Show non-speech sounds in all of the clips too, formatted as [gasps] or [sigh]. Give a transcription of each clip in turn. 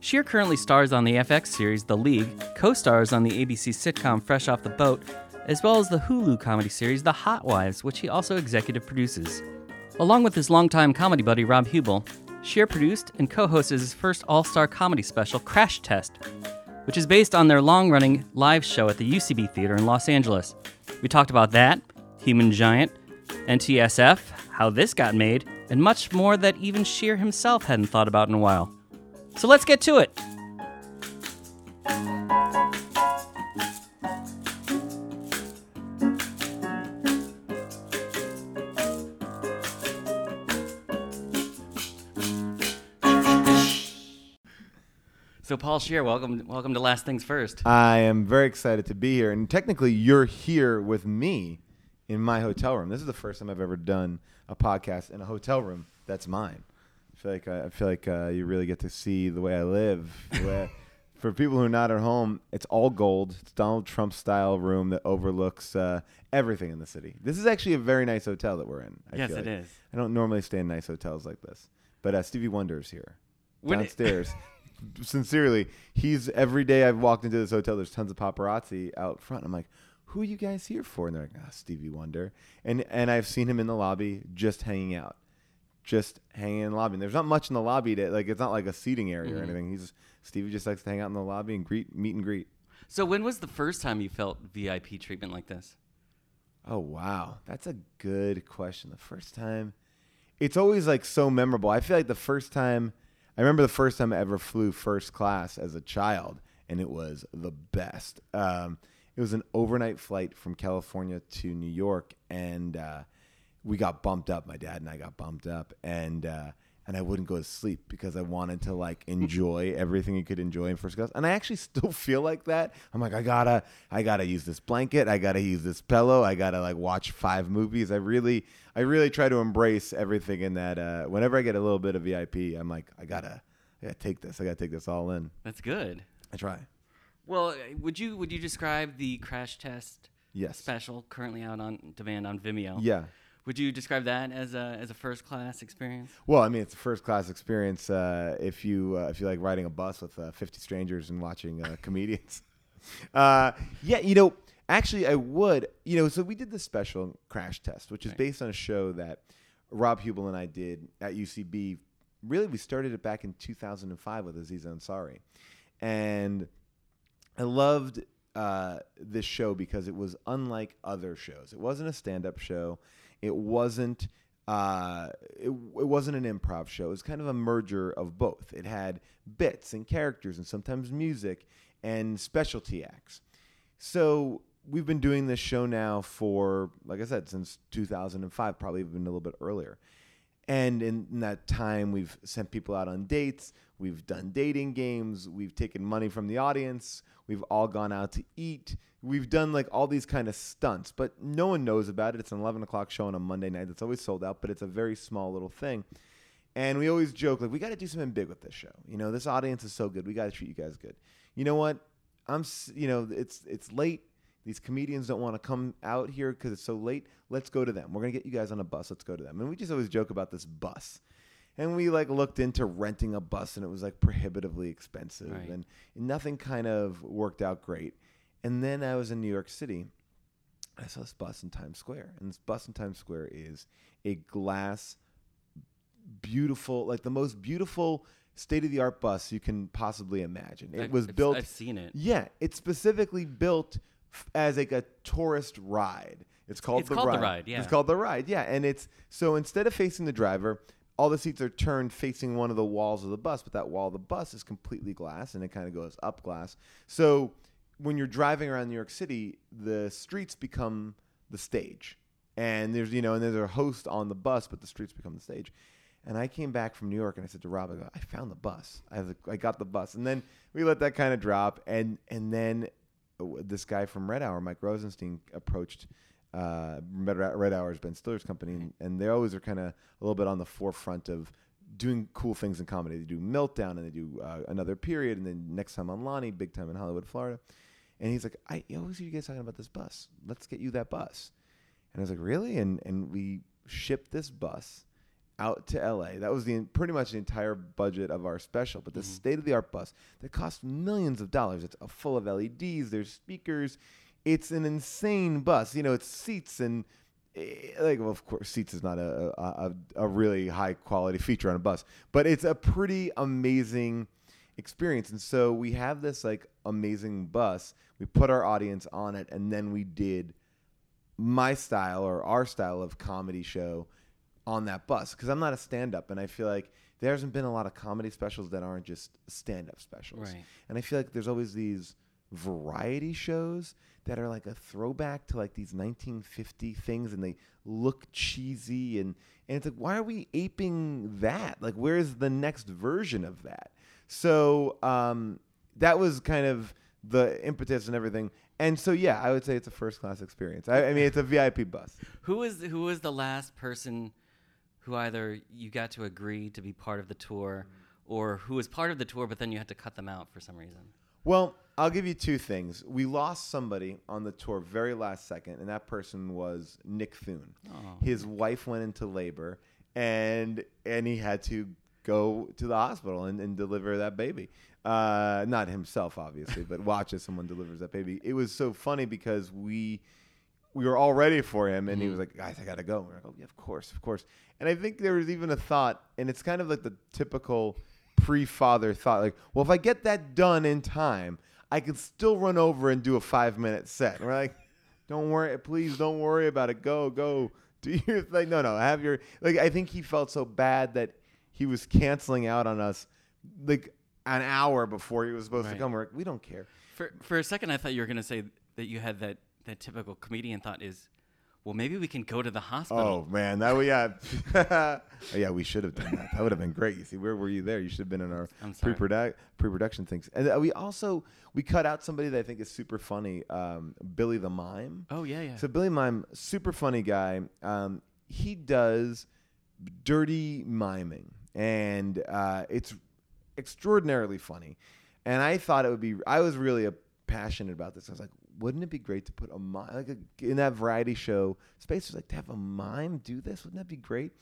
Scheer currently stars on the FX series The League, co stars on the ABC sitcom Fresh Off the Boat, as well as the Hulu comedy series The Hot Wives, which he also executive produces. Along with his longtime comedy buddy Rob Huebel, Scheer produced and co hosted his first all star comedy special, Crash Test, which is based on their long running live show at the UCB Theater in Los Angeles. We talked about that, Human Giant, NTSF, how this got made, and much more that even Scheer himself hadn't thought about in a while. So let's get to it. So Paul Scheer, welcome welcome to Last Things First. I am very excited to be here, and technically, you're here with me in my hotel room. This is the first time I've ever done a podcast in a hotel room that's mine. I feel like I, I feel like uh, you really get to see the way I live. [laughs] For people who are not at home, it's all gold. It's Donald Trump style room that overlooks uh, everything in the city. This is actually a very nice hotel that we're in. I yes, like. is. I don't normally stay in nice hotels like this, but uh, Stevie Wonder is here When it- downstairs. [laughs] Sincerely, he's every day I've walked into this hotel. There's tons of paparazzi out front. I'm like, who are you guys here for? And they're like, ah, Stevie Wonder. And and I've seen him in the lobby just hanging out, just hanging in the lobby. And there's not much in the lobby to like. It's not like a seating area or Mhm. anything. He's Stevie just likes to hang out in the lobby and greet, meet and greet. So when was the first time you felt VIP treatment like this? Oh wow, that's a good question. The first time, it's always like so memorable. I feel like the first time, I remember the first time I ever flew first class as a child, and it was the best. Um, it was an overnight flight from California to New York, and uh, we got bumped up. My dad and I got bumped up, and uh, and I wouldn't go to sleep because I wanted to like enjoy everything you could enjoy in first class. And I actually [laughs] still feel like that. I'm like, I gotta, I gotta use this blanket. I gotta use this pillow. I gotta like watch five movies. I really, I really try to embrace everything in that. Uh, whenever I get a little bit of VIP, I'm like, I gotta, I gotta take this. I gotta take this all in. That's good. I try. Well, uh, would you would you describe the Crash Test Yes. special currently out on demand on Vimeo? Yeah. Would you describe that as a as a first class experience? Well, I mean, it's a first class experience uh, if you uh, if you like riding a bus with uh, 50 strangers and watching uh, [laughs] comedians. Uh, yeah, you know, actually, I would. You know, so we did this special crash test, which is Right. based on a show that Rob Huebel and I did at UCB. Really, we started it back in 2005 with Aziz Ansari, and I loved uh, this show because it was unlike other shows. It wasn't a stand-up show. It wasn't. Uh, it, it wasn't an improv show. It was kind of a merger of both. It had bits and characters and sometimes music and specialty acts. So we've been doing this show now for, like I said, since 2005, probably even a little bit earlier. And in, in that time, we've sent people out on dates. We've done dating games. We've taken money from the audience. We've all gone out to eat. We've done like all these kind of stunts, but no one knows about it. It's an 11 o'clock show on a Monday night. It's always sold out, but it's a very small little thing. And we always joke like we got to do something big with this show. You know, this audience is so good. We got to treat you guys good. You know what? I'm, you know, it's it's late. These comedians don't want to come out here because it's so late. Let's go to them. We're gonna get you guys on a bus. Let's go to them. And we just always joke about this bus. And we like looked into renting a bus, and it was like prohibitively expensive, Right. and nothing kind of worked out great. And then I was in New York City. I saw this bus in Times Square, and this bus in Times Square is a glass, beautiful, like the most beautiful state of the art bus you can possibly imagine. It I've- was built. I've seen it. Yeah, it's specifically built f- as like a tourist ride. It's called It's the called the ride. ride, yeah. It's called the ride. Yeah, and it's so instead of facing the driver, all the seats are turned facing one of the walls of the bus, but that wall of the bus is completely glass and it kind of goes up glass. So when you're driving around New York City, the streets become the stage. And there's you know, and there's a host on the bus, but the streets become the stage. And I came back from New York and I said to Rob, I go, I found the bus. I, was I got the bus. And then we let that kind of drop. And, and then uh, this guy from Red Hour, Mike Rosenstein, approached uh, Red, Red Hour's Ben Stiller's company, and, and they always are kind of a little bit on the forefront of doing cool things in comedy. They do Meltdown, and they do uh, another period, and then next time on Lonny, big time in Hollywood, Florida. And he's like, I always hear you guys talking about this bus. Let's get you that bus. And I was like, really? And and we shipped this bus out to LA. That was the pretty much the entire budget of our special. But the Mhm. state of the art bus that cost millions of dollars. It's uh, full of LEDs. There's speakers. It's an insane bus. You know, it's seats and eh, like well, of course seats is not a a a really high quality feature on a bus, but it's a pretty amazing experience. And so we have this like amazing bus. We put our audience on it, and then we did my style or our style of comedy show on that bus because I'm not a stand up and I feel like there hasn't been a lot of comedy specials that aren't just stand up specials. Right. And I feel like there's always these variety shows that are like a throwback to like these 1950 things and they look cheesy and and it's like why are we aping that? Like where's the next version of that? So um that was kind of the impetus and everything. And so yeah, I would say it's a first class experience. I, I mean it's a VIP bus. Who was who was the last person who either you got to agree to be part of the tour, or who was part of the tour but then you had to cut them out for some reason? Well, I'll give you two things. We lost somebody on the tour very last second, and that person was Nick Thune. Oh. His wife went into labor, and and he had to go to the hospital and, and deliver that baby. Uh, not himself, obviously, but watch as someone delivers that baby. It was so funny because we we were all ready for him, and he Mhm. was like, "Guys, I gotta go." We're like, "Oh yeah, of course, of course." And I think there was even a thought, and it's kind of like the typical pre-father thought, like, "Well, if I get that done in time, I can still run over and do a five-minute set." And we're like, "Don't worry, please, don't worry about it. Go, go, do your like, no, no, have your like." I think he felt so bad that he was canceling out on us, like an hour before he was supposed Right. to come. We're like, "We don't care." For for a second, I thought you were gonna say that you had that that typical comedian thought is, well, maybe we can go to the hospital. Oh man, that we yeah, oh, [laughs] yeah, we should have done that. That would have been great. You see, where were you there? You should have been in our pre-produ- pre-production things. And uh, we also we cut out somebody that I think is super funny, um, Billy the Mime. Oh yeah, yeah. So Billy Mime, super funny guy. Um, he does dirty miming, and uh, it's extraordinarily funny. And I thought it would be. I was really passionate about this. I was like, wouldn't it be great to put a mime like a, in that variety show space? Was like to have a mime do this. Wouldn't that be great?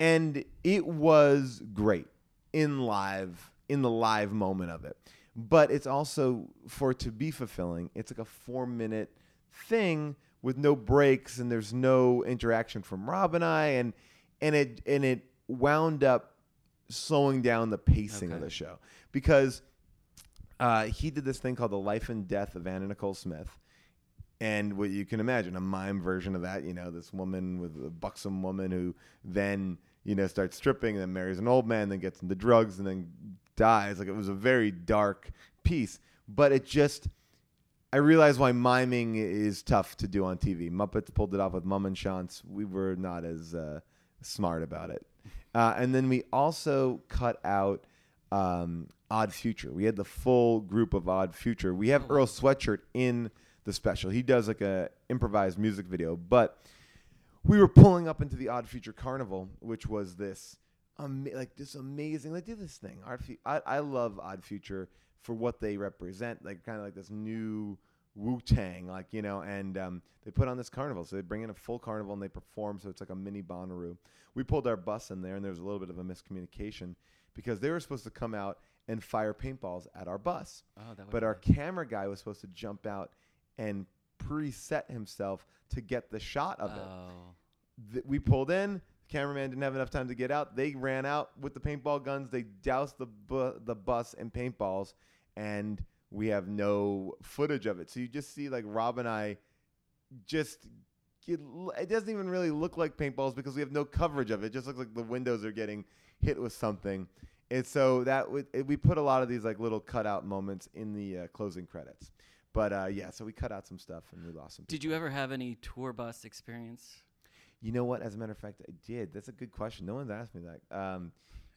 And it was great in live in the live moment of it. But it's also for it to be fulfilling. It's like a four minute thing with no breaks and there's no interaction from Rob and I and and it and it wound up slowing down the pacing of the show because uh, he did this thing called the life and death of Anna Nicole Smith. And what you can imagine, a mime version of that, you know, this woman with a buxom woman who then, you know, starts stripping and then marries an old man, then gets into drugs and then dies. Like it was a very dark piece. But it just I realized why miming is tough to do on TV. Muppets pulled it off with Mummenschanz. We were not as uh, smart about it. Uh, and then we also cut out um, Odd Future. We had the full group of Odd Future. We have Oh. Earl Sweatshirt in the special. He does like a improvised music video, but we were pulling up into the Odd Future Carnival, which was this ama- like this amazing. They did this thing. Odd Fu- I, I love Odd Future for what they represent, like kind of like this new Wu Tang, like you know. And um, they put on this carnival, so they bring in a full carnival and they perform. So it's like a mini Bonnaroo. We pulled our bus in there, and there was a little bit of a miscommunication because they were supposed to come out and fire paintballs at our bus. oh, But our camera guy was supposed to jump out and preset himself to get the shot of it. oh. Th- we pulled in. The cameraman didn't have enough time to get out. They ran out with the paintball guns. They doused the bu- the bus in paintballs, and we have no footage of it. So you just see like Rob and I just. Get, it doesn't even really look like paintballs because we have no coverage of it. It just looks like the windows are getting hit with something. And so that would it, we put a lot of these like little cutout moments in the uh, closing credits. But uh, yeah, so we cut out some stuff and we lost some. Did you ever have any tour bus experience? You know what? As a matter of fact, I did. That's a good question. No one's asked me that. Um,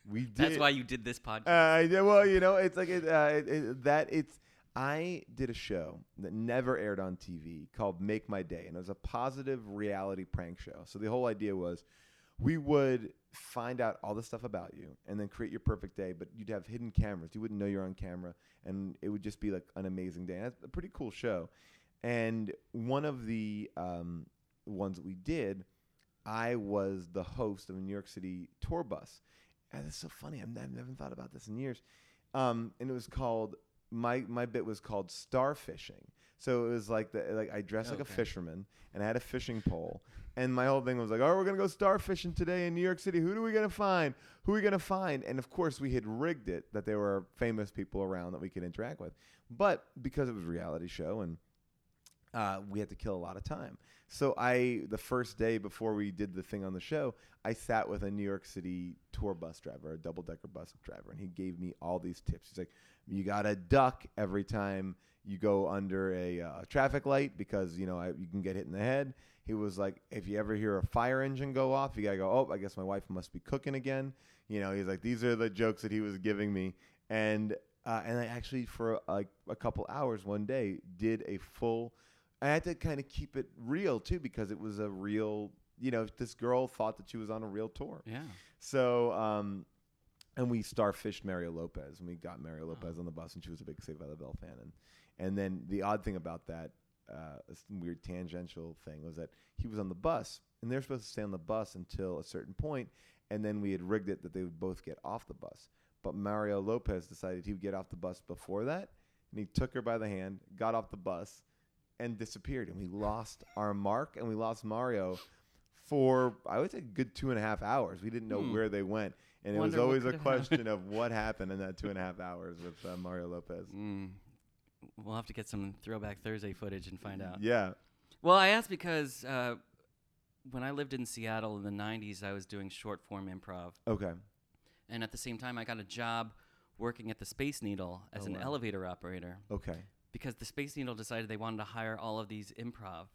we did. That's why you did this podcast. Uh, well, you know, it's like it, uh, it, it, that. It's. I did a show that never aired on TV called Make My Day, and it was a positive reality prank show. So the whole idea was we would find out all the stuff about you and then create your perfect day, but you'd have hidden cameras. You wouldn't know you're on camera, and it would just be like an amazing day. And it's a pretty cool show. And one of the um, ones that we did, I was the host of a New York City tour bus. And it's so funny. I've, I've never thought about this in years. Um, and it was called my my bit was called star fishing. So it was like the like I dressed like a fisherman and I had a fishing pole. And my whole thing was like, oh, we're gonna go star fishing today in New York City. Who do we gonna find? Who are we gonna find? And of course, we had rigged it that there were famous people around that we could interact with. But because it was a reality show and uh, we had to kill a lot of time. So I, the first day before we did the thing on the show, I sat with a New York City tour bus driver, a double decker bus driver, and he gave me all these tips. He's like, "You gotta duck every time you go under a uh, traffic light because you know I, you can get hit in the head." He was like, "If you ever hear a fire engine go off, you gotta go. Oh, I guess my wife must be cooking again." You know, he's like, "These are the jokes that he was giving me," and uh, and I actually for like a couple hours one day did a full. I had to kind of keep it real too because it was a real. You know, this girl thought that she was on a real tour. Yeah. So, um, and we starfished Mario Lopez, and we got Mario Lopez on the bus, and she was a big Saved by the Bell fan. And and then the odd thing about that, uh, this weird tangential thing, was that he was on the bus, and they're supposed to stay on the bus until a certain point, and then we had rigged it that they would both get off the bus. But Mario Lopez decided he would get off the bus before that, and he took her by the hand, got off the bus, and disappeared, and we lost our mark, and we lost Mario for I would say a good two and a half hours. We didn't know Hmm. where they went, and it was always a could happened. question of what happened in that two and a half hours with uh, Mario Lopez. Mm. We'll have to get some Throwback Thursday footage and find out. Yeah. Well, I asked because uh, when I lived in Seattle in the 90s, I was doing short form improv. Okay. And at the same time, I got a job working at the Space Needle as Oh, an wow. elevator operator Okay. Because the Space Needle decided they wanted to hire all of these improv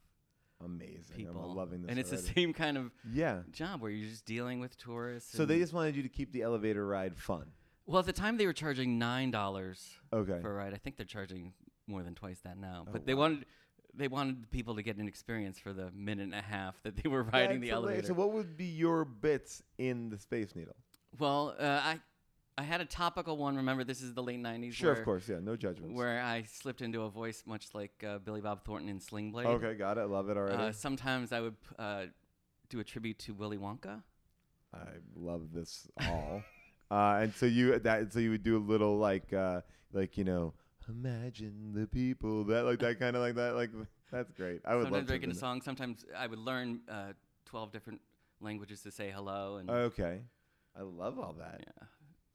Amazing. people. I'm loving this. and it's the same kind of Yeah. job where you're just dealing with tourists. So they just wanted you to keep the elevator ride fun. well, at the time they were charging nine dollars Okay. for a ride. I think they're charging more than twice that now. Oh, but they wow. wanted they wanted people to get an experience for the minute and a half that they were riding the That's hilarious. elevator. So what would be your bits in the Space Needle? well, uh, I I had a topical one. Remember, this is the late '90s. Sure, where, of course. Yeah. No judgments. Where I slipped into a voice much like uh, Billy Bob Thornton in Sling Blade. okay. Got it. Love it already. Uh, sometimes I would uh, do a tribute to Willy Wonka. I love this all. [laughs] uh, and so you that so you would do a little like uh, like you know imagine the people that like that kind of like that like that's great. I would sometimes love to. breaking a song. Sometimes I would learn uh, 12 different languages to say hello. And Okay, I love all that. yeah.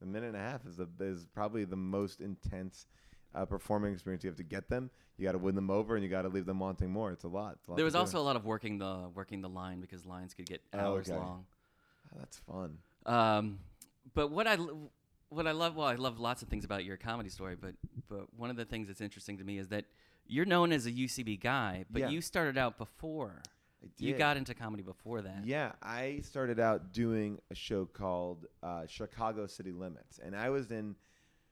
A minute and a half is the is probably the most intense uh, performing experience. You have to get them. You got to win them over, and you got to leave them wanting more. It's a lot. It's a lot There was also a lot of working the working the line because lines could get Oh, hours okay. long. Oh, that's fun. Um, but what I what I love, well, I love lots of things about your comedy story, but but one of the things that's interesting to me is that you're known as a UCB guy, but Yeah. you started out before. You got into comedy before that. Yeah, I started out doing a show called uh, Chicago City Limits, and I was in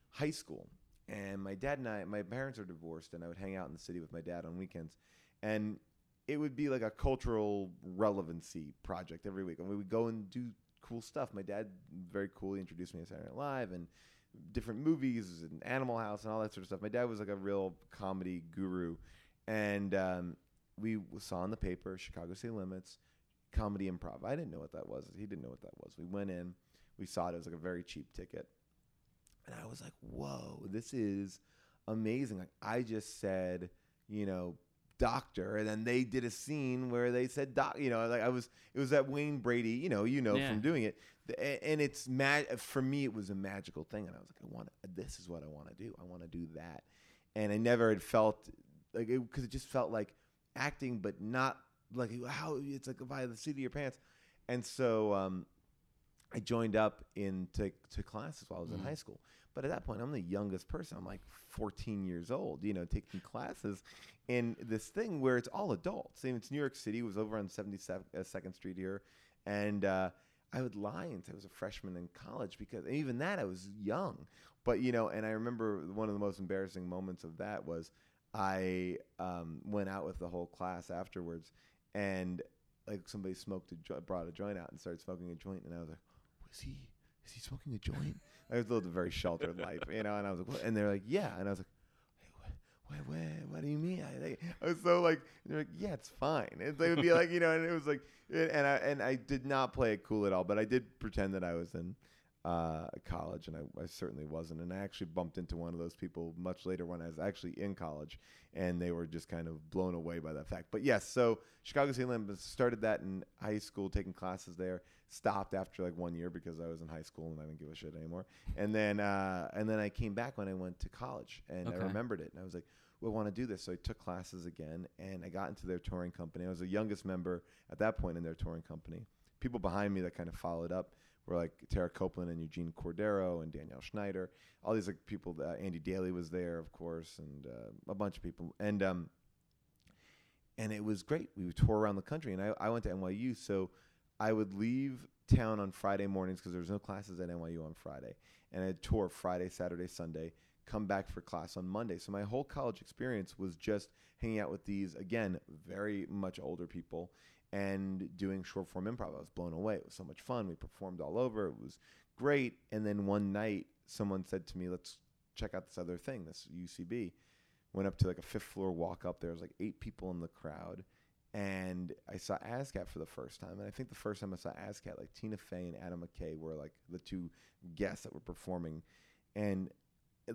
high school. And my dad and I, my parents are divorced, and I would hang out in the city with my dad on weekends, and it would be like a cultural relevancy project every week, and we would go and do cool stuff. My dad, very cool, he introduced me to Saturday Night Live and different movies and Animal House and all that sort of stuff. My dad was like a real comedy guru, and um, we saw in the paper Chicago City Limits comedy improv. I didn't know what that was. He didn't know what that was. We went in, we saw it. It was like a very cheap ticket, and I was like, "Whoa, this is amazing!" Like I just said, you know, doctor, and then they did a scene where they said doc. You know, like I was. It was that Wayne Brady. You know, you know Yeah. from doing it, and it's mad. For me, it was a magical thing, and I was like, I want. This is what I want to do. I want to do that, and I never had felt like it because it just felt like acting, but not like how it's like by the seat of your pants. And so um, I joined up into to classes while I was in Mhm. high school. But at that point, I'm the youngest person. I'm like 14 years old, you know, taking classes in this thing where it's all adults. And it's New York City. It was over on 72nd Street here. And uh, I would lie and say I was a freshman in college because even that I was young. But you know, and I remember one of the most embarrassing moments of that was I um, went out with the whole class afterwards, and like somebody smoked a jo- brought a joint out and started smoking a joint, and I was like, "Was he? Is he smoking a joint?" I was lived a very sheltered life, you know, and I was like, what? and they're like, "Yeah," and I was like. What, what, what do you mean? I, I was so like, they're like, yeah, it's fine. And they would be like, you know, and it was like, and I and I did not play it cool at all, but I did pretend that I was in uh, college, and I, I, certainly wasn't. And I actually bumped into one of those people much later when I was actually in college, and they were just kind of blown away by that fact. But yes, so Chicago St. Limb started that in high school, taking classes there. Stopped after like one year because I was in high school and I didn't give a shit anymore. And then uh, and then I came back when I went to college, and okay. I remembered it, and I was like. We want to do this. So I took classes again and I got into their touring company. I was the youngest member at that point in their touring company. People behind me that kind of followed up were like Tara Copeland and Eugene Cordero and Danielle Schneider. All these like people. That, Andy Daly was there, of course, and uh, a bunch of people. And um, and it was great. We would tour around the country, and I, I went to NYU, so I would leave town on Friday mornings because there was no classes at NYU on Friday, and I'd tour Friday, Saturday, Sunday. Come back for class on Monday. So my whole college experience was just hanging out with these again very much older people and doing short form improv. I was blown away. It was so much fun. We performed all over. It was great. And then one night, someone said to me, "Let's check out this other thing, this UCB." Went up to like a fifth floor walk up. There was like eight people in the crowd, and I saw ASSSSCAT for the first time. And I think the first time I saw ASSSSCAT, like Tina Fey and Adam McKay were like the two guests that were performing, and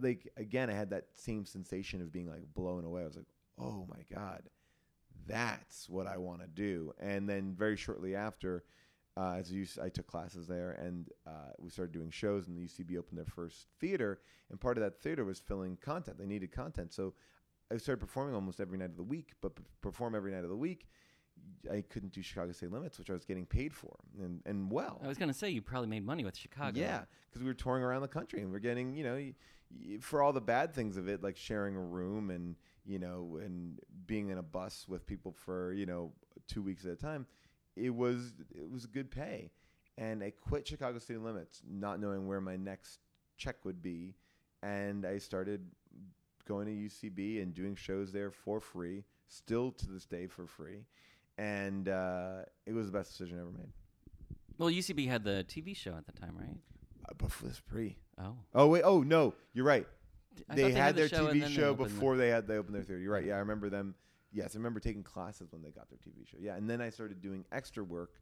like again, I had that same sensation of being like blown away. I was like, "Oh my god." That's what I want to do. And then very shortly after, uh, as you, I took classes there, and uh, we started doing shows. And the UCB opened their first theater, and part of that theater was filling content. They needed content, so I started performing almost every night of the week. But p- perform every night of the week, I couldn't do Chicago City Limits, which I was getting paid for, and and well. I was gonna say you probably made money with Chicago. Yeah, because we were touring around the country, and we're getting you know, y- y- for all the bad things of it, like sharing a room and you know, and being in a bus with people for you know two weeks at a time, it was it was good pay, and I quit Chicago City Limits, not knowing where my next check would be, and I started going to UCB and doing shows there for free, still to this day for free, and uh, it was the best decision I ever made. Well, UCB had the TV show at the time, right? Uh, before this pre. Oh. Oh wait. Oh no, you're right. I they, had, had the their show TV show before they had they opened their theater. You're right. Yeah, I remember them. Yes, I remember taking classes when they got their TV show. Yeah, and then I started doing extra work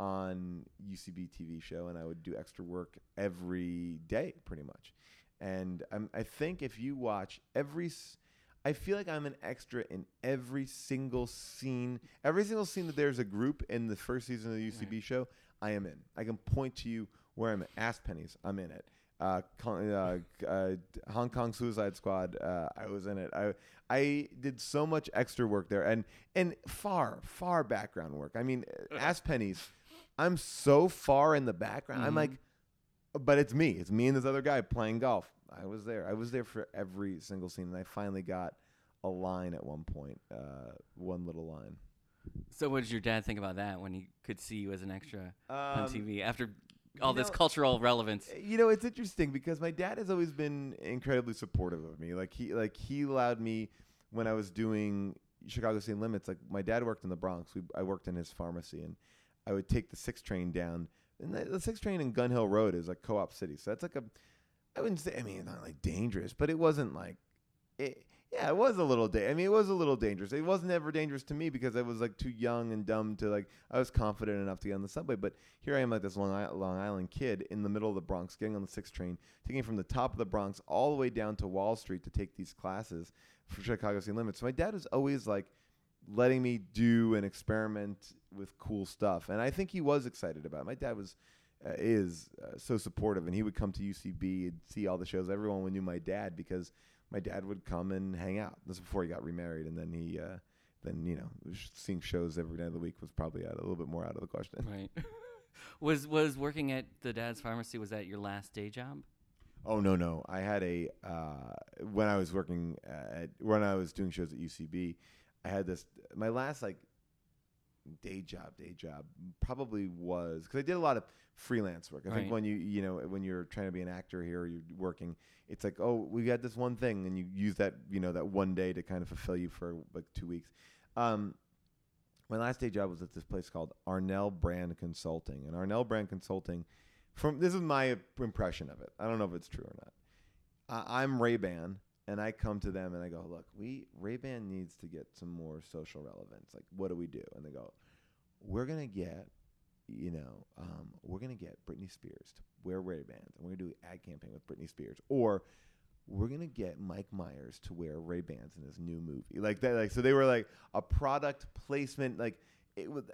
on UCB TV show, and I would do extra work every day, pretty much. And um, I think if you watch every, I feel like I'm an extra in every single scene. Every single scene that there's a group in the first season of the UCB show, I am in. I can point to you where I'm at. Ass Pennies, I'm in it. Uh, uh, uh, Hong Kong Suicide Squad, uh, I was in it. I I did so much extra work there, and and far far background work. I mean, [laughs] Ass Pennies, I'm so far in the background. I'm Mhm. like, but it's me. It's me and this other guy playing golf. I was there. I was there for every single scene, and I finally got a line at one point, uh, one little line. So, what did your dad think about that when he could see you as an extra on Um, TV after all this know- cultural relevance? Eh, you know, it's interesting because my dad has always been incredibly supportive of me. Like he like he allowed me when I was doing Chicago City Limits. Like my dad worked in the Bronx. We, I worked in his pharmacy, and I would take the six train down. And the, the six train in Gun Hill Road is like Co-op City, so that's like a. I wouldn't say. I mean, it's not like dangerous, but it wasn't like. It, yeah, it was a little. I mean, it was a little dangerous. It wasn't ever dangerous to me because I was like too young and dumb to like. I was confident enough to get on the subway, but here I am, like this Long, Long Island kid in the middle of the Bronx, getting on the six train, taking from the top of the Bronx all the way down to Wall Street to take these classes for Chicago City Limits. So my dad was always like letting me do and experiment with cool stuff, and I think he was excited about it. My dad was. Uh, is uh, so supportive, and he would come to UCB and see all the shows. Everyone knew my dad because my dad would come and hang out. This was before he got remarried, and then he, uh, then you know, seeing shows every night of the week was probably out, a little bit more out of the question. Right. [laughs] was was working at the dad's pharmacy? Was that your last day job? Oh no, no, I had a uh, when I was working at when I was doing shows at UCB, I had this my last like day job, day job probably was because I did a lot of freelance work. I Right. think when you you know when you're trying to be an actor here, you're working. It's like oh we got this one thing, and you use that you know that one day to kind of fulfill you for like two weeks. Um, my last day job was at this place called Arnell Brand Consulting, and Arnell Brand Consulting. From this is my impression of it. I don't know if it's true or not. I, I'm Ray Ban, and I come to them and I go, "Look, we Ray Ban needs to get some more social relevance. Like, what do we do?" And they go, "We're gonna get, you know, um, we're gonna get Britney Spears to wear Ray Bans, and we're gonna do an ad campaign with Britney Spears, or we're gonna get Mike Myers to wear Ray Bans in his new movie, like that. Like, so they were like a product placement, like it was."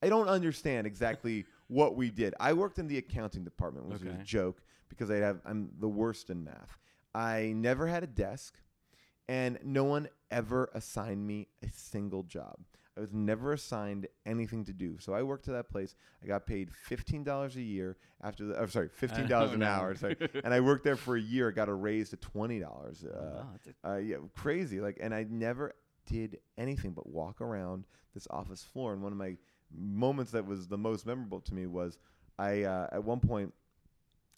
I don't understand exactly [laughs] what we did. I worked in the accounting department, which was Okay. a joke because I have I'm the worst in math. I never had a desk, and no one ever assigned me a single job. I was never assigned anything to do. So I worked at that place. I got paid fifteen dollars a year after the. I'm sorry, fifteen [laughs] dollars Oh, an no. hour. Sorry, [laughs] and I worked there for a year. I got a raise to twenty dollars. Uh, wow, a- uh, yeah, crazy. Like, and I never did anything but walk around this office floor. And one of my moments that was the most memorable to me was I uh, at one point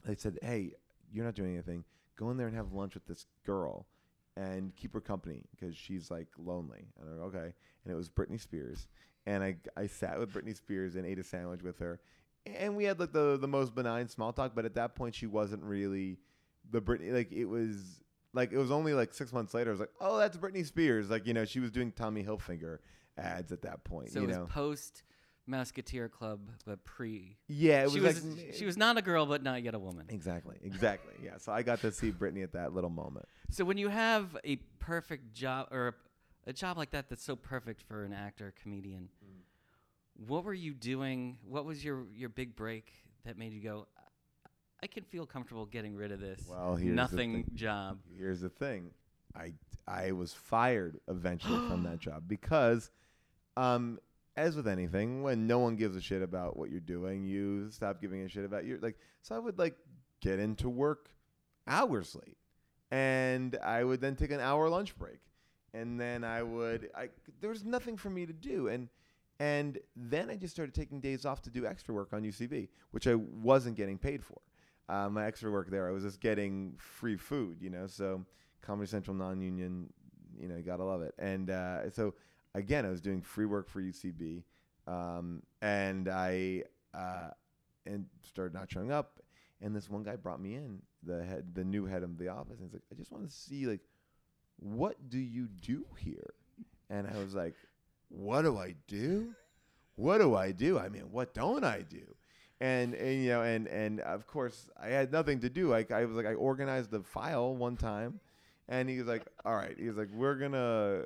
they said, "Hey, you're not doing anything. Go in there and have lunch with this girl." And keep her company because she's like lonely. And I'm like, okay. And it was Britney Spears. And I, I sat with Britney Spears and ate a sandwich with her. And we had like the, the most benign small talk. But at that point, she wasn't really the Britney. Like it was like it was only like six months later. I was like, oh, that's Britney Spears. Like you know, she was doing Tommy Hilfiger ads at that point. So you it was know, post Mouseketeer Club, but pre. yeah, it she was, was like she was not a girl, but not yet a woman. exactly, exactly. Yeah, so I got to see Britney at that little moment. So when you have a perfect job or a job like that that's so perfect for an actor, comedian, what were you doing? What was your your big break that made you go? I can feel comfortable getting rid of this Well, here's nothing thing. job. Here's the thing, I I was fired eventually from that [gasps] job because, um, as with anything, when no one gives a shit about what you're doing, you stop giving a shit about your like. So I would like get into work hours late, and I would then take an hour lunch break, and then I would I there was nothing for me to do, and and then I just started taking days off to do extra work on UCB, which I wasn't getting paid for. Uh, my extra work there, I was just getting free food, you know. So Comedy Central non-union, you know, you gotta love it. And uh, so again, I was doing free work for UCB, um, and I uh, and started not showing up. And this one guy brought me in, the head, the new head of the office, and he's like, "I just want to see like, what do you do here?" And I was like, "What do I do? What do I do? I mean, what don't I do?" And, and you know, and and of course, I had nothing to do. Like I was like, I organized the file one time, and he was like, "All right," he was like, "We're gonna,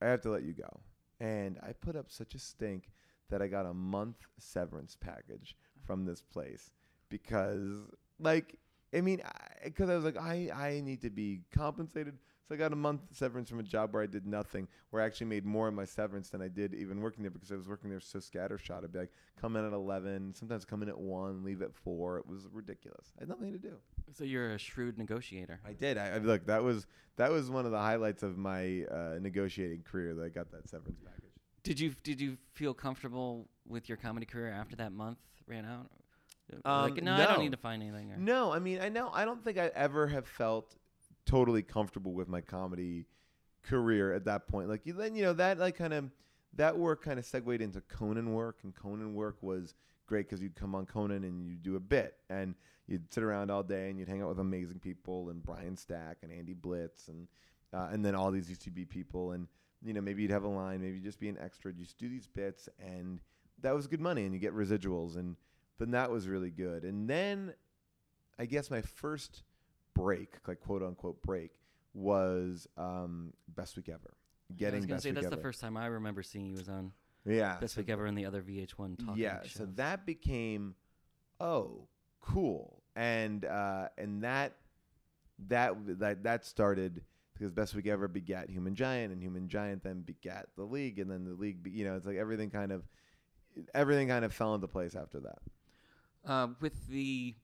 I have to let you go." And I put up such a stink that I got a month severance package from this place because, like, I mean, because I, was like, I I need to be compensated. So I got a month severance from a job where I did nothing, where I actually made more in my severance than I did even working there because I was working there so scattershot. I'd be like, come in at eleven, sometimes come in at one, leave at four. It was ridiculous. I had nothing to do. So you're a shrewd negotiator. I did. I, I look. That was that was one of the highlights of my uh, negotiating career. That I got that severance package. Did you did you feel comfortable with your comedy career after that month ran out? Um, like, no, I don't need to find anything. Or, No, I mean, I know. I don't think I ever have felt totally comfortable with my comedy career at that point. Like you- then, you know, that like kind of that work kind of segued into Conan work, and Conan work was great because you'd come on Conan and you'd do a bit, and you'd sit around all day and you'd hang out with amazing people and Brian Stack and Andy Blitz and uh, and then all these UCB people, and you know maybe you'd have a line, maybe you'd just be an extra, you just do these bits, and that was good money, and you get residuals, and then that was really good, and then I guess my first break, like quote unquote break, was um, best week ever. getting I Getting was gonna best say that's ever. the first time I remember seeing you was on yeah, Best so Week Ever and the other VH1 talking yeah, shows. so that became oh cool, and uh, and that that that that started because Best Week Ever begat Human Giant, and Human Giant then begat the League, and then the League, be, you know, it's like everything kind of everything kind of fell into place after that. Uh, with the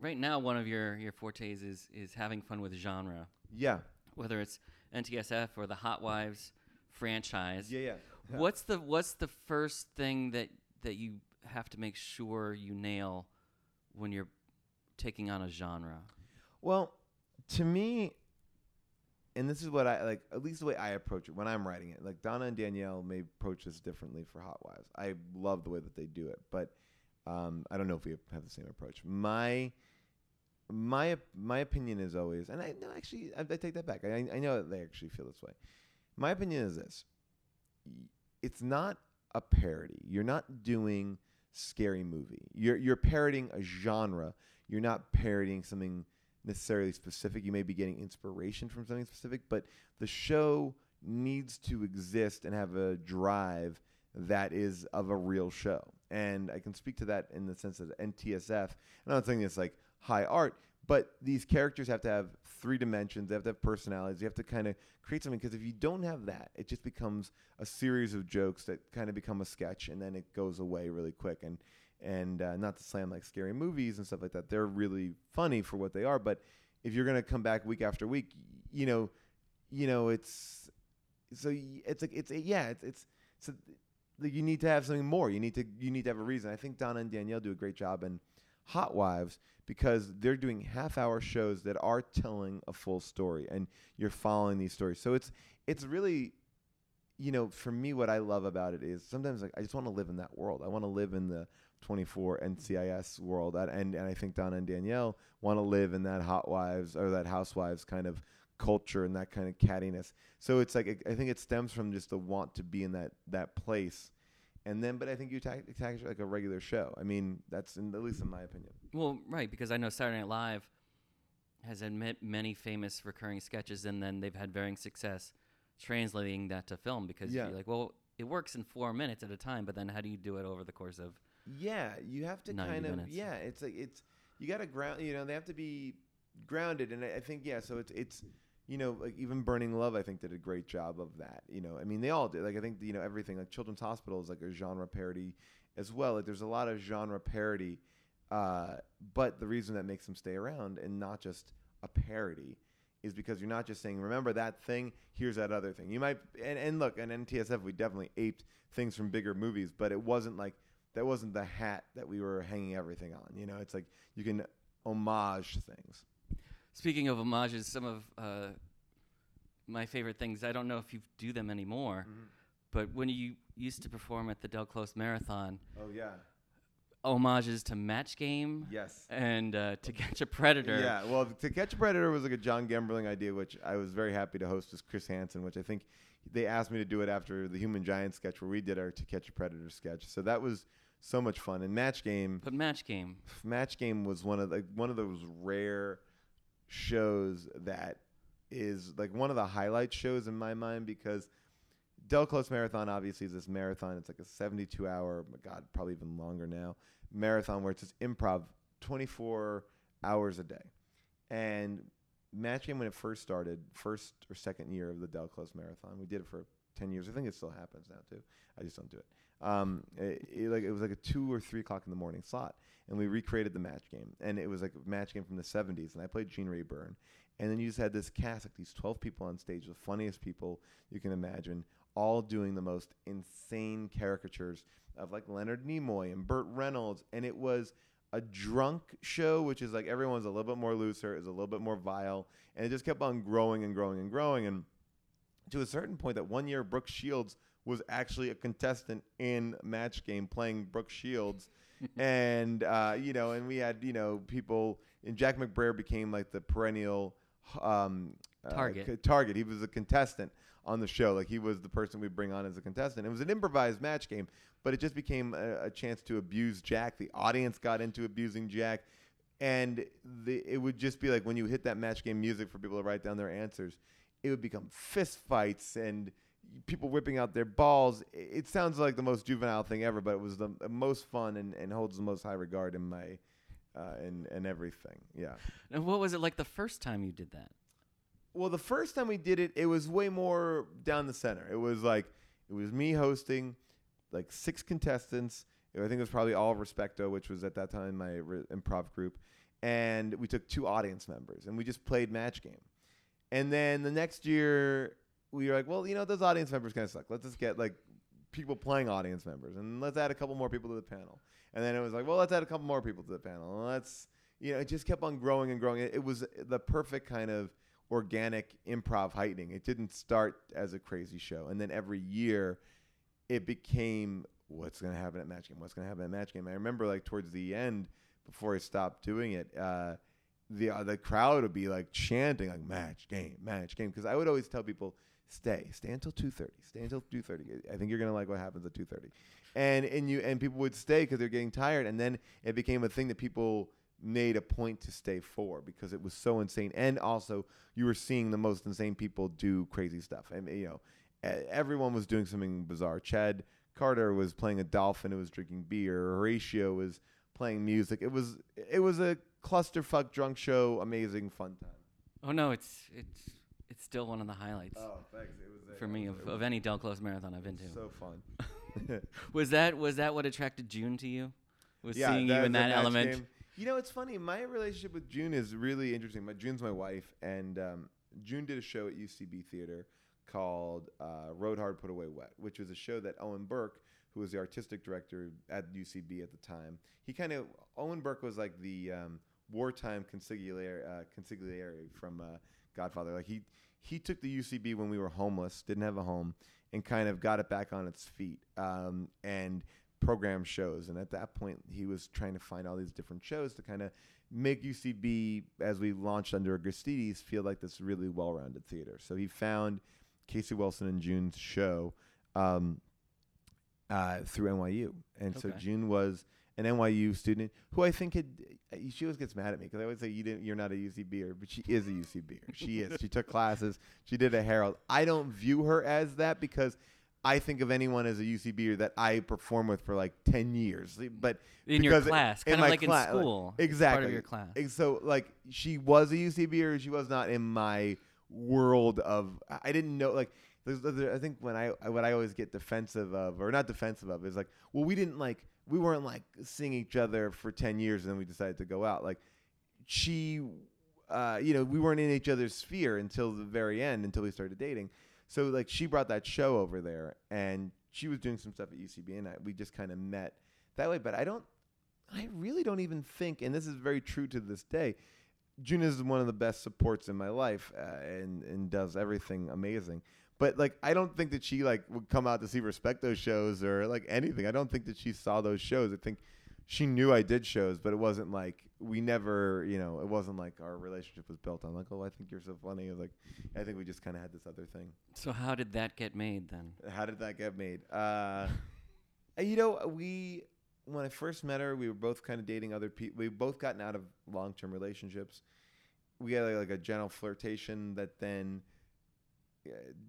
right now, one of your your fortes is is having fun with genre, Yeah, whether it's NTSF or the Hot Wives franchise. yeah, yeah. What's the what's the first thing that that you have to make sure you nail when you're taking on a genre? Well, to me, and this is what I like, at least the way I approach it when I'm writing it. Like Dannah and Danielle may approach this differently for Hot Wives. I love the way that they do it, but um, I don't know if we have the same approach. My my my opinion is always, and I no, actually I, I take that back. I, I know that they actually feel this way. My opinion is this: it's not a parody. You're not doing scary movie. You're you're parodying a genre. You're not parodying something necessarily specific. You may be getting inspiration from something specific, but the show needs to exist and have a drive that is of a real show. And I can speak to that in the sense of NTSF. I'm not saying it's like high art, but these characters have to have three dimensions. They have to have personalities. You have to kind of create something because if you don't have that, it just becomes a series of jokes that kind of become a sketch and then it goes away really quick. And and uh, not to slam like scary movies and stuff like that. They're really funny for what they are, but if you're gonna come back week after week, you know, you know, it's so it's like it's yeah, it's it's so you need to have something more. You need to you need to have a reason. I think Dannah and Danielle do a great job in Hot Wives because they're doing half hour shows that are telling a full story and you're following these stories. So it's it's really you know, for me what I love about it is sometimes like I just want to live in that world. I want to live in the 24 NCIS world and and I think Dannah and Danielle want to live in that Hot Wives or that Housewives kind of culture and that kind of cattiness. So it's like I think it stems from just the want to be in that that place. And then, but I think you attack, attack like a regular show. I mean, that's in, at least in my opinion. Well, right, because I know Saturday Night Live has had many famous recurring sketches, and then they've had varying success translating that to film. Because yeah. you're like, well, it works in four minutes at a time, but then how do you do it over the course of? Yeah, you have to kind of. Minutes? Yeah, it's like it's you got to ground. You know, they have to be grounded, and I, I think yeah. So it's it's you know, like even Burning Love, I think did a great job of that. You know, I mean, they all did. Like I think you know everything. Like Children's Hospital is like a genre parody as well. Like there's a lot of genre parody, uh, but the reason that makes them stay around and not just a parody is because you're not just saying, remember that thing, here's that other thing. You might and, and look, and NTSF we definitely aped things from bigger movies, but it wasn't like that wasn't the hat that we were hanging everything on. You know, it's like you can homage things. Speaking of homages, some of uh, my favorite things. I don't know if you do them anymore, mm-hmm. but when you used to perform at the Del Close Marathon. Oh yeah. Homages to Match Game. Yes. And uh, To Catch a Predator. Yeah. Well, To Catch a Predator was like a John Gemberling idea, which I was very happy to host as Chris Hansen, which I think they asked me to do it after the Human Giant sketch where we did our To Catch a Predator sketch. So that was so much fun. And Match Game. But Match Game. Match Game was one of the one of those rare shows that is like one of the highlight shows in my mind because Del Close Marathon obviously is this marathon. It's like a 72 hour, God, probably even longer now, marathon where it's just improv 24 hours a day. And Match Game, when it first started, first or second year of the Del Close Marathon, we did it for 10 years. I think it still happens now too. I just don't do it. Um, it, it, like it was like a two or three o'clock in the morning slot, and we recreated the match game, and it was like a match game from the 70s, and I played Gene Rayburn, and then you just had this cast, like these 12 people on stage, the funniest people you can imagine, all doing the most insane caricatures of like Leonard Nimoy and Burt Reynolds, and it was a drunk show, which is like everyone's a little bit more looser, is a little bit more vile, and it just kept on growing and growing and growing, and to a certain point that one year Brooke Shields was actually a contestant in Match Game playing Brooke Shields. [laughs] and uh, you know, and we had you know people, and Jack McBrayer became like the perennial um, uh, target. Target. He was a contestant on the show. Like he was the person we bring on as a contestant. It was an improvised match game, but it just became a, a chance to abuse Jack. The audience got into abusing Jack, and the, it would just be like when you hit that match game music for people to write down their answers it would become fist fights and people whipping out their balls. It sounds like the most juvenile thing ever, but it was the most fun and, and holds the most high regard in my uh, in and everything. Yeah. And what was it like the first time you did that? Well, the first time we did it, it was way more down the center. It was like it was me hosting, like six contestants. I think it was probably all Respecto, which was at that time my improv group, and we took two audience members and we just played match game. And then the next year, we were like, well, you know, those audience members kind of suck. Let's just get like people playing audience members, and let's add a couple more people to the panel. And then it was like, well, let's add a couple more people to the panel. And let's, you know, it just kept on growing and growing. It, it was the perfect kind of organic improv heightening. It didn't start as a crazy show, and then every year, it became what's going to happen at match game. What's going to happen at match game. I remember like towards the end, before I stopped doing it. Uh, the uh, the crowd would be like chanting like match game, match game because I would always tell people stay, stay until two thirty, stay until two thirty. I think you're gonna like what happens at two thirty, and and you and people would stay because they're getting tired, and then it became a thing that people made a point to stay for because it was so insane, and also you were seeing the most insane people do crazy stuff, and you know everyone was doing something bizarre. Chad Carter was playing a dolphin who was drinking beer. Horatio was playing music. It was it was a clusterfuck drunk show, amazing fun time. Oh no, it's it's it's still one of the highlights. Oh, thanks. It was for me of, of any Del Close marathon I've been to. So fun. [laughs] was that was that what attracted June to you? Was yeah, seeing you in that element? Game. You know, it's funny. My relationship with June is really interesting. My June's my wife, and um, June did a show at UCB Theater called uh, Rode Hard, Put Away Wet, which was a show that Owen Burke, who was the artistic director at UCB at the time, he kind of Owen Burke was like the um, wartime consigliere, uh, consigliere from uh, Godfather. Like he he took the UCB when we were homeless, didn't have a home, and kind of got it back on its feet um, and program shows. And at that point, he was trying to find all these different shows to kind of make UCB, as we launched under Agristides, feel like this really well-rounded theater. So he found Casey Wilson and June's show um, uh, through NYU, and okay. so June was an NYU student who I think had. Uh, she always gets mad at me because I always say you didn't. You're not a UCBer, but she is a UCBer. she is. She took classes. She did a Herald. I don't view her as that because. I think of anyone as a UCBer that I perform with for like ten years, but in your class, kind of like cla- in school, like, exactly. Part of your class. So like she was a UCBer, she was not in my world of. I didn't know like I think when I what I always get defensive of, or not defensive of, is like, well, we didn't like we weren't like seeing each other for ten years, and then we decided to go out. Like she, uh, you know, we weren't in each other's sphere until the very end, until we started dating. So like she brought that show over there, and she was doing some stuff at UCB, and I, we just kind of met that way. But I don't, I really don't even think, and this is very true to this day. June is one of the best supports in my life, uh, and and does everything amazing. But like, I don't think that she like would come out to see respect those shows or like anything. I don't think that she saw those shows. I think she knew I did shows, but it wasn't like we never, you know, it wasn't like our relationship was built on like, oh, I think you're so funny. like, I think we just kind of had this other thing. So how did that get made then? How did that get made? Uh, you know, we when I first met her, we were both kind of dating other people. We both gotten out of long term relationships. We had like a general flirtation that then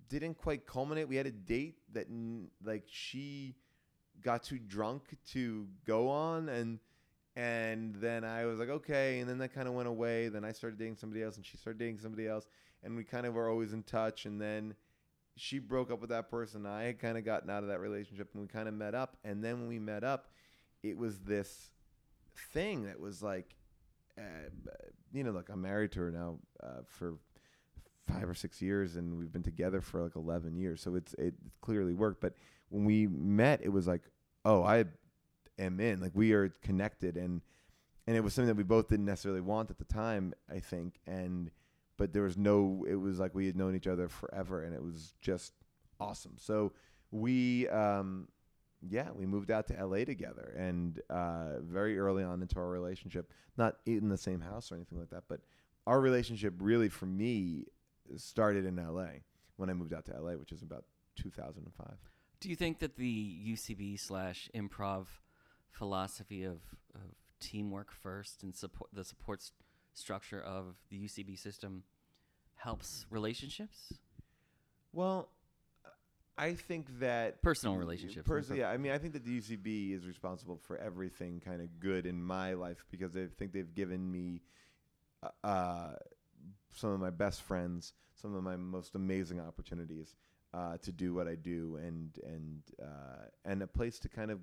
didn't quite culminate. We had a date that like she got too drunk to go on and and then I was like okay and then that kind of went away then I started dating somebody else and she started dating somebody else and we kind of were always in touch and then she broke up with that person I had kind of gotten out of that relationship and we kind of met up and then when we met up it was this thing that was like uh, you know look I'm married to her now uh, for five or six years, and we've been together for like eleven years. So it's it clearly worked. But when we met, it was like, oh, I am in. Like we are connected, and and it was something that we both didn't necessarily want at the time. I think, and but there was no. It was like we had known each other forever, and it was just awesome. So we. um yeah, we moved out to LA together, and uh, very early on into our relationship, not in the same house or anything like that, but our relationship really, for me, started in LA when I moved out to LA, which is about 2005. Do you think that the UCB slash improv philosophy of, of teamwork first and support the support st- structure of the UCB system helps relationships? Well, I think that personal relationships. Pers- yeah, I mean, I think that the UCB is responsible for everything kind of good in my life because I think they've given me uh, uh some of my best friends, some of my most amazing opportunities uh, to do what I do, and and uh, and a place to kind of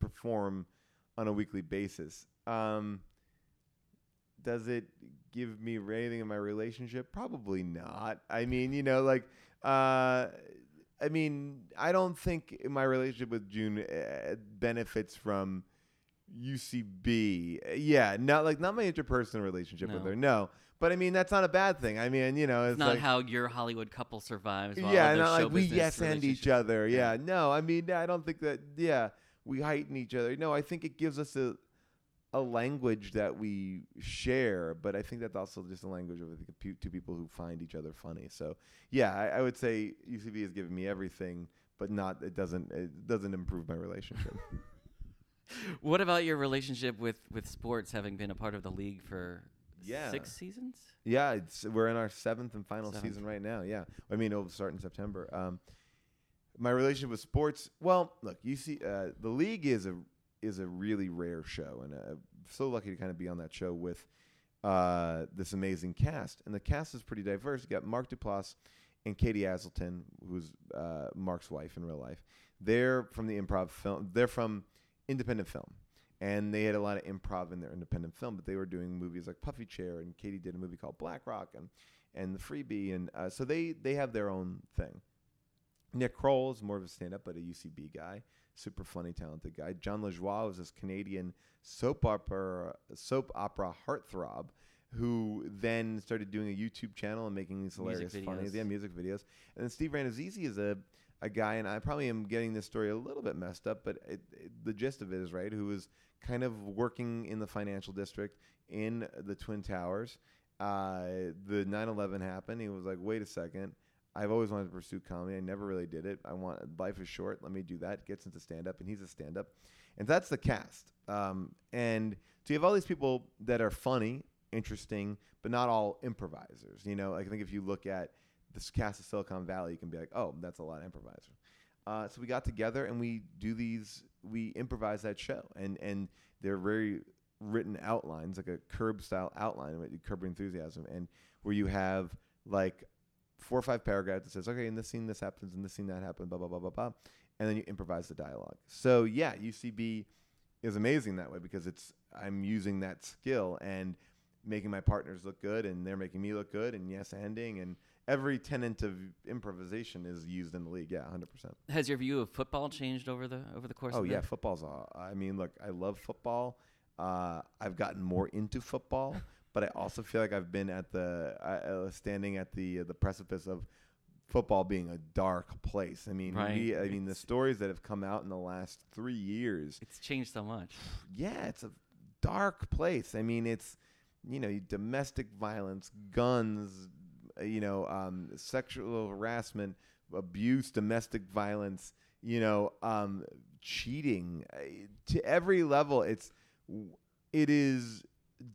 perform on a weekly basis. Um, does it give me anything in my relationship? Probably not. I mean, you know, like uh, I mean, I don't think my relationship with June uh, benefits from UCB. Yeah, not like not my interpersonal relationship with her. No, but I mean that's not a bad thing. I mean, you know, it's It's not like, how your Hollywood couple survives. Yeah, not like we yes and each other. Yeah. no, I mean, I don't think that. Yeah, we heighten each other. No, I think it gives us a a language that we share, but I think that's also just a language of the two people who find each other funny. So yeah, I, I would say UCB has given me everything, but not it doesn't it doesn't improve my relationship. [laughs] What about your relationship with with sports, having been a part of the league for Yeah. six seasons? Yeah, it's, we're in our seventh and final Seventh. season right now. Yeah, I mean it'll start in September. Um, my relationship with sports. Well, look, you see, uh, the league is a is a really rare show, and uh, I'm so lucky to kind of be on that show with uh, this amazing cast. And the cast is pretty diverse. You got Mark Duplass and Katie Aselton, who's uh, Mark's wife in real life. They're from the improv film. They're from independent film. And they had a lot of improv in their independent film, but they were doing movies like Puffy Chair, and Katie did a movie called Black Rock, and and The Freebie, and uh, so they they have their own thing. Nick Kroll is more of a stand-up, but a UCB guy, super funny, talented guy. Jon Lajoie was this Canadian soap opera soap opera heartthrob who then started doing a YouTube channel and making these hilarious, funny, yeah, music videos. And then Steve Rannazzisi is a a guy, and I probably am getting this story a little bit messed up, but it, it, the gist of it is right. Who was kind of working in the financial district in the Twin Towers. Uh, the 9/11 happened. He was like, "Wait a second, I've always wanted to pursue comedy. I never really did it. I want life is short. Let me do that." Gets into stand up, and he's a stand up, and that's the cast. Um, and so you have all these people that are funny, interesting, but not all improvisers. You know, like I think if you look at this cast of Silicon Valley, you can be like, "Oh, that's a lot of improvisers." Uh, so we got together and we do these. We improvise that show, and and they're very written outlines, like a curb style outline, like curb enthusiasm, and where you have like four or five paragraphs that says, okay, in this scene this happens, in this scene that happens, blah blah blah blah blah, and then you improvise the dialogue. So yeah, UCB is amazing that way because it's I'm using that skill and making my partners look good, and they're making me look good, and yes, ending, and every tenant of improvisation is used in the league. Yeah, hundred percent. Has your view of football changed over the over the course? Oh of yeah, the- football's. All, I mean, look, I love football. Uh, I've gotten more into football, [laughs] but I also feel like I've been at the uh, standing at the uh, the precipice of football being a dark place. I mean, Right. we, I mean, the stories that have come out in the last three years. it's changed so much. Yeah, it's a dark place. I mean, it's you know domestic violence, guns, you know, um, sexual harassment, abuse, domestic violence, you know, um, cheating uh, to every level. It's it is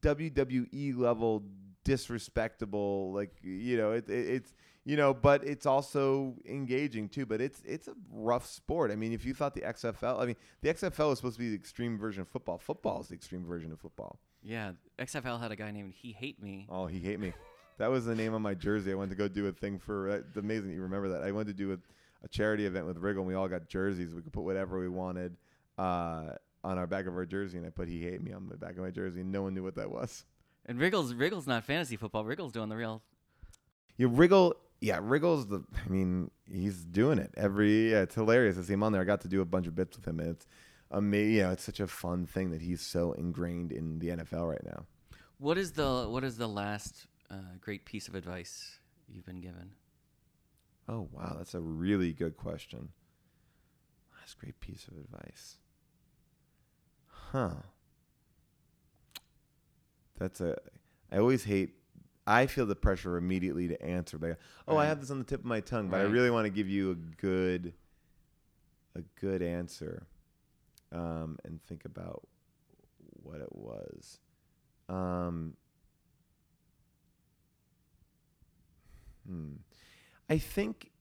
WWE level disrespectable. Like you know, it, it, it's you know, but it's also engaging too. But it's it's a rough sport. I mean, if you thought the XFL, I mean, the XFL is supposed to be the extreme version of football. Football is the extreme version of football. Yeah, XFL had a guy named He Hate Me. Oh, he hate me. That was the name on my jersey. I went to go do a thing for. Uh, it's amazing that you remember that. I went to do a, a charity event with Riggle, and we all got jerseys. We could put whatever we wanted uh, on our back of our jersey, and I put "He hate me" on the back of my jersey, and no one knew what that was. And Riggles, Riggles not fantasy football. Riggles doing the real. Yeah, Riggle. Yeah, Riggle's the. I mean, he's doing it every. Yeah, it's hilarious to see him on there. I got to do a bunch of bits with him, and it's amazing. You know, it's such a fun thing that he's so ingrained in the NFL right now. What is the what is the last uh, great piece of advice you've been given? Oh wow, that's a really good question. That's a great piece of advice. Huh. That's a. I always hate. I feel the pressure immediately to answer. Like, oh, I have this on the tip of my tongue, but I really want to give you a good, a good answer, um, and think about what it was. Um, hmm. I think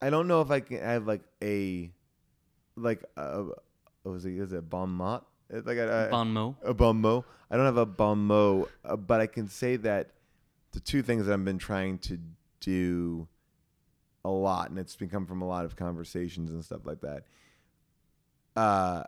I don't know if I can have like a like a what was it is it a bon mot like a, a, Bon mot. a bon mot. I don't have a bon mot, uh, but I can say that the two things that I've been trying to do a lot, and it's become from a lot of conversations and stuff like that. Uh,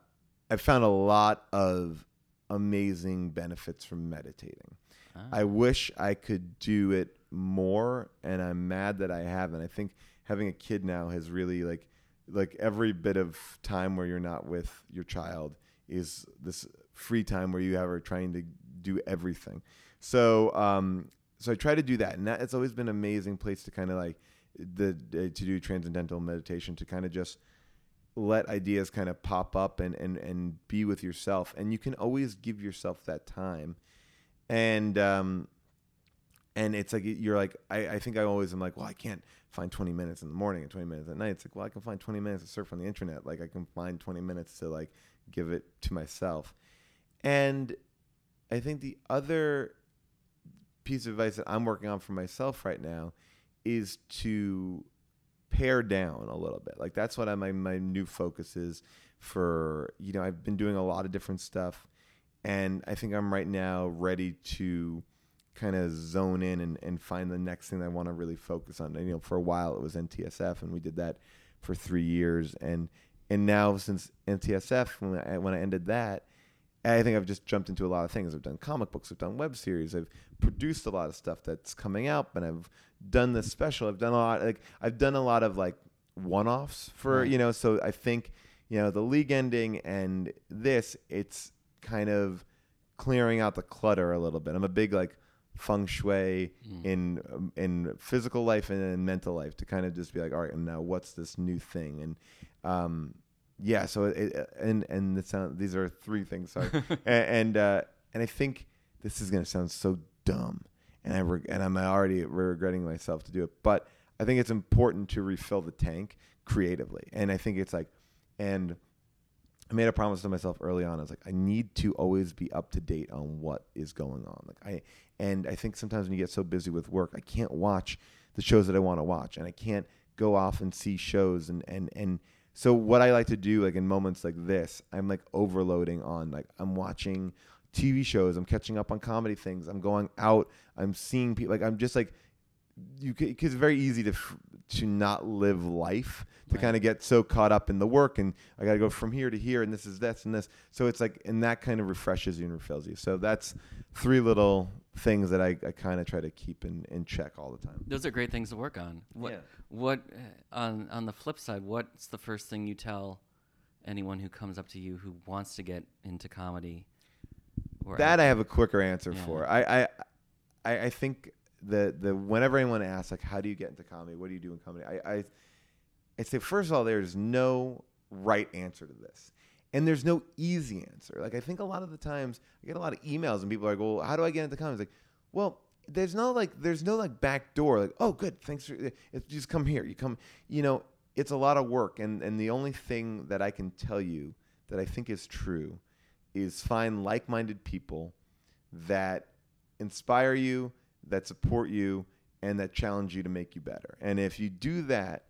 I found a lot of amazing benefits from meditating. Ah. I wish I could do it more, and I'm mad that I haven't. I think having a kid now has really like like every bit of time where you're not with your child is this free time where you have are trying to do everything. So um, so I try to do that, and that it's always been an amazing place to kind of like the uh, to do transcendental meditation to kind of just let ideas kind of pop up and and and be with yourself, and you can always give yourself that time, and um, and it's like you're like I, I think I always am like well I can't find 20 minutes in the morning and 20 minutes at night. It's like well I can find 20 minutes to surf on the internet. Like I can find 20 minutes to like give it to myself. And I think the other piece of advice that I'm working on for myself right now is to pare down a little bit. Like that's what I, my my new focus is for you know I've been doing a lot of different stuff. And I think I'm right now ready to kind of zone in and, and find the next thing I want to really focus on. And, you know, for a while it was NTSF, and we did that for three years, and and now since NTSF, when I, when I ended that, I think I've just jumped into a lot of things. I've done comic books, I've done web series, I've produced a lot of stuff that's coming out, and I've done this special. I've done a lot, like I've done a lot of like one-offs for Right. you know. So I think you know the league ending and this, it's kind of clearing out the clutter a little bit. I'm a big like feng shui Mm. in um, in physical life and in mental life to kind of just be like, all right, and now what's this new thing? And um, yeah, so it, it- and and it sound, these are three things. Sorry, [laughs] and and, uh, and I think this is gonna sound so dumb, and I reg- and I'm already regretting myself to do it, but I think it's important to refill the tank creatively, and I think it's like, and I made a promise to myself early on. I was like, I need to always be up to date on what is going on. Like I, and I think sometimes when you get so busy with work, I can't watch the shows that I want to watch, and I can't go off and see shows. And and and so what I like to do, like in moments like this, I'm like overloading on. Like I'm watching TV shows, I'm catching up on comedy things, I'm going out, I'm seeing people. Like I'm just like you because it's very easy to to not live life to Right. kind of get so caught up in the work and I got to go from here to here and this is this and this so it's like and that kind of refreshes you and refills you so that's three little things that I, I kind of try to keep in, in check all the time Those are great things to work on. What Yeah. what uh, on on the flip side, what's the first thing you tell anyone who comes up to you who wants to get into comedy? Or that I have a quicker answer Yeah. for I, I I I think the the whenever anyone asks like how do you get into comedy? What do you do in comedy? I I I say first of all there's no right answer to this. And there's no easy answer. Like I think a lot of the times I get a lot of emails and people are like well how do I get into comedy? It's like well there's no like there's no like back door. Like oh good thanks for eh, eh, it's just come here. You come you know it's a lot of work. And and the only thing that I can tell you that I think is true is find like-minded people that inspire you, that support you, and that challenge you to make you better. And if you do that,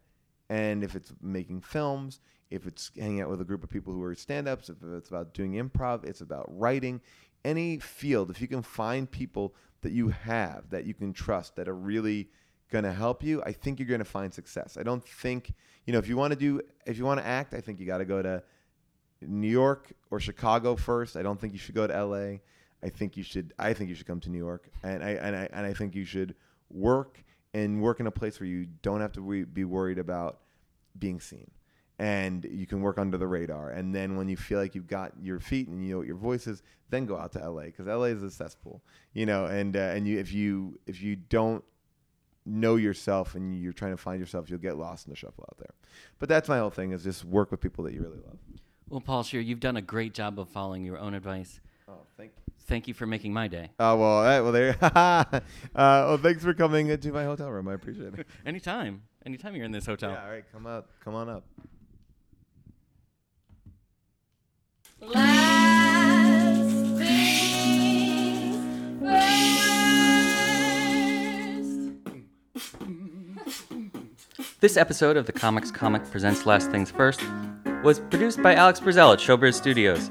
and if it's making films, if it's hanging out with a group of people who are stand-ups, if it's about doing improv, it's about writing, any field, if you can find people that you have that you can trust that are really going to help you, I think you're going to find success. I don't think, you know, if you want to do if you want to act, I think you got to go to New York or Chicago first. I don't think you should go to LA. I think you should. I think you should come to New York, and I and I and I think you should work and work in a place where you don't have to be be worried about being seen, and you can work under the radar. And then when you feel like you've got your feet and you know what your voice is, then go out to LA because LA is a cesspool, you know. And uh, and you if you if you don't know yourself and you're trying to find yourself, you'll get lost in the shuffle out there. But that's my whole thing is just work with people that you really love. Well, Paul Scheer, you've done a great job of following your own advice. Oh, thank you. Thank you for making my day. Oh well, well there. [laughs] uh, well, thanks for coming into my hotel room. I appreciate it. [laughs] Anytime, anytime you're in this hotel. Yeah, all right, come up, come on up. Last things first. This episode of the Comics Comic Presents Last Things First was produced by Alex Brazell at Showbiz Studios.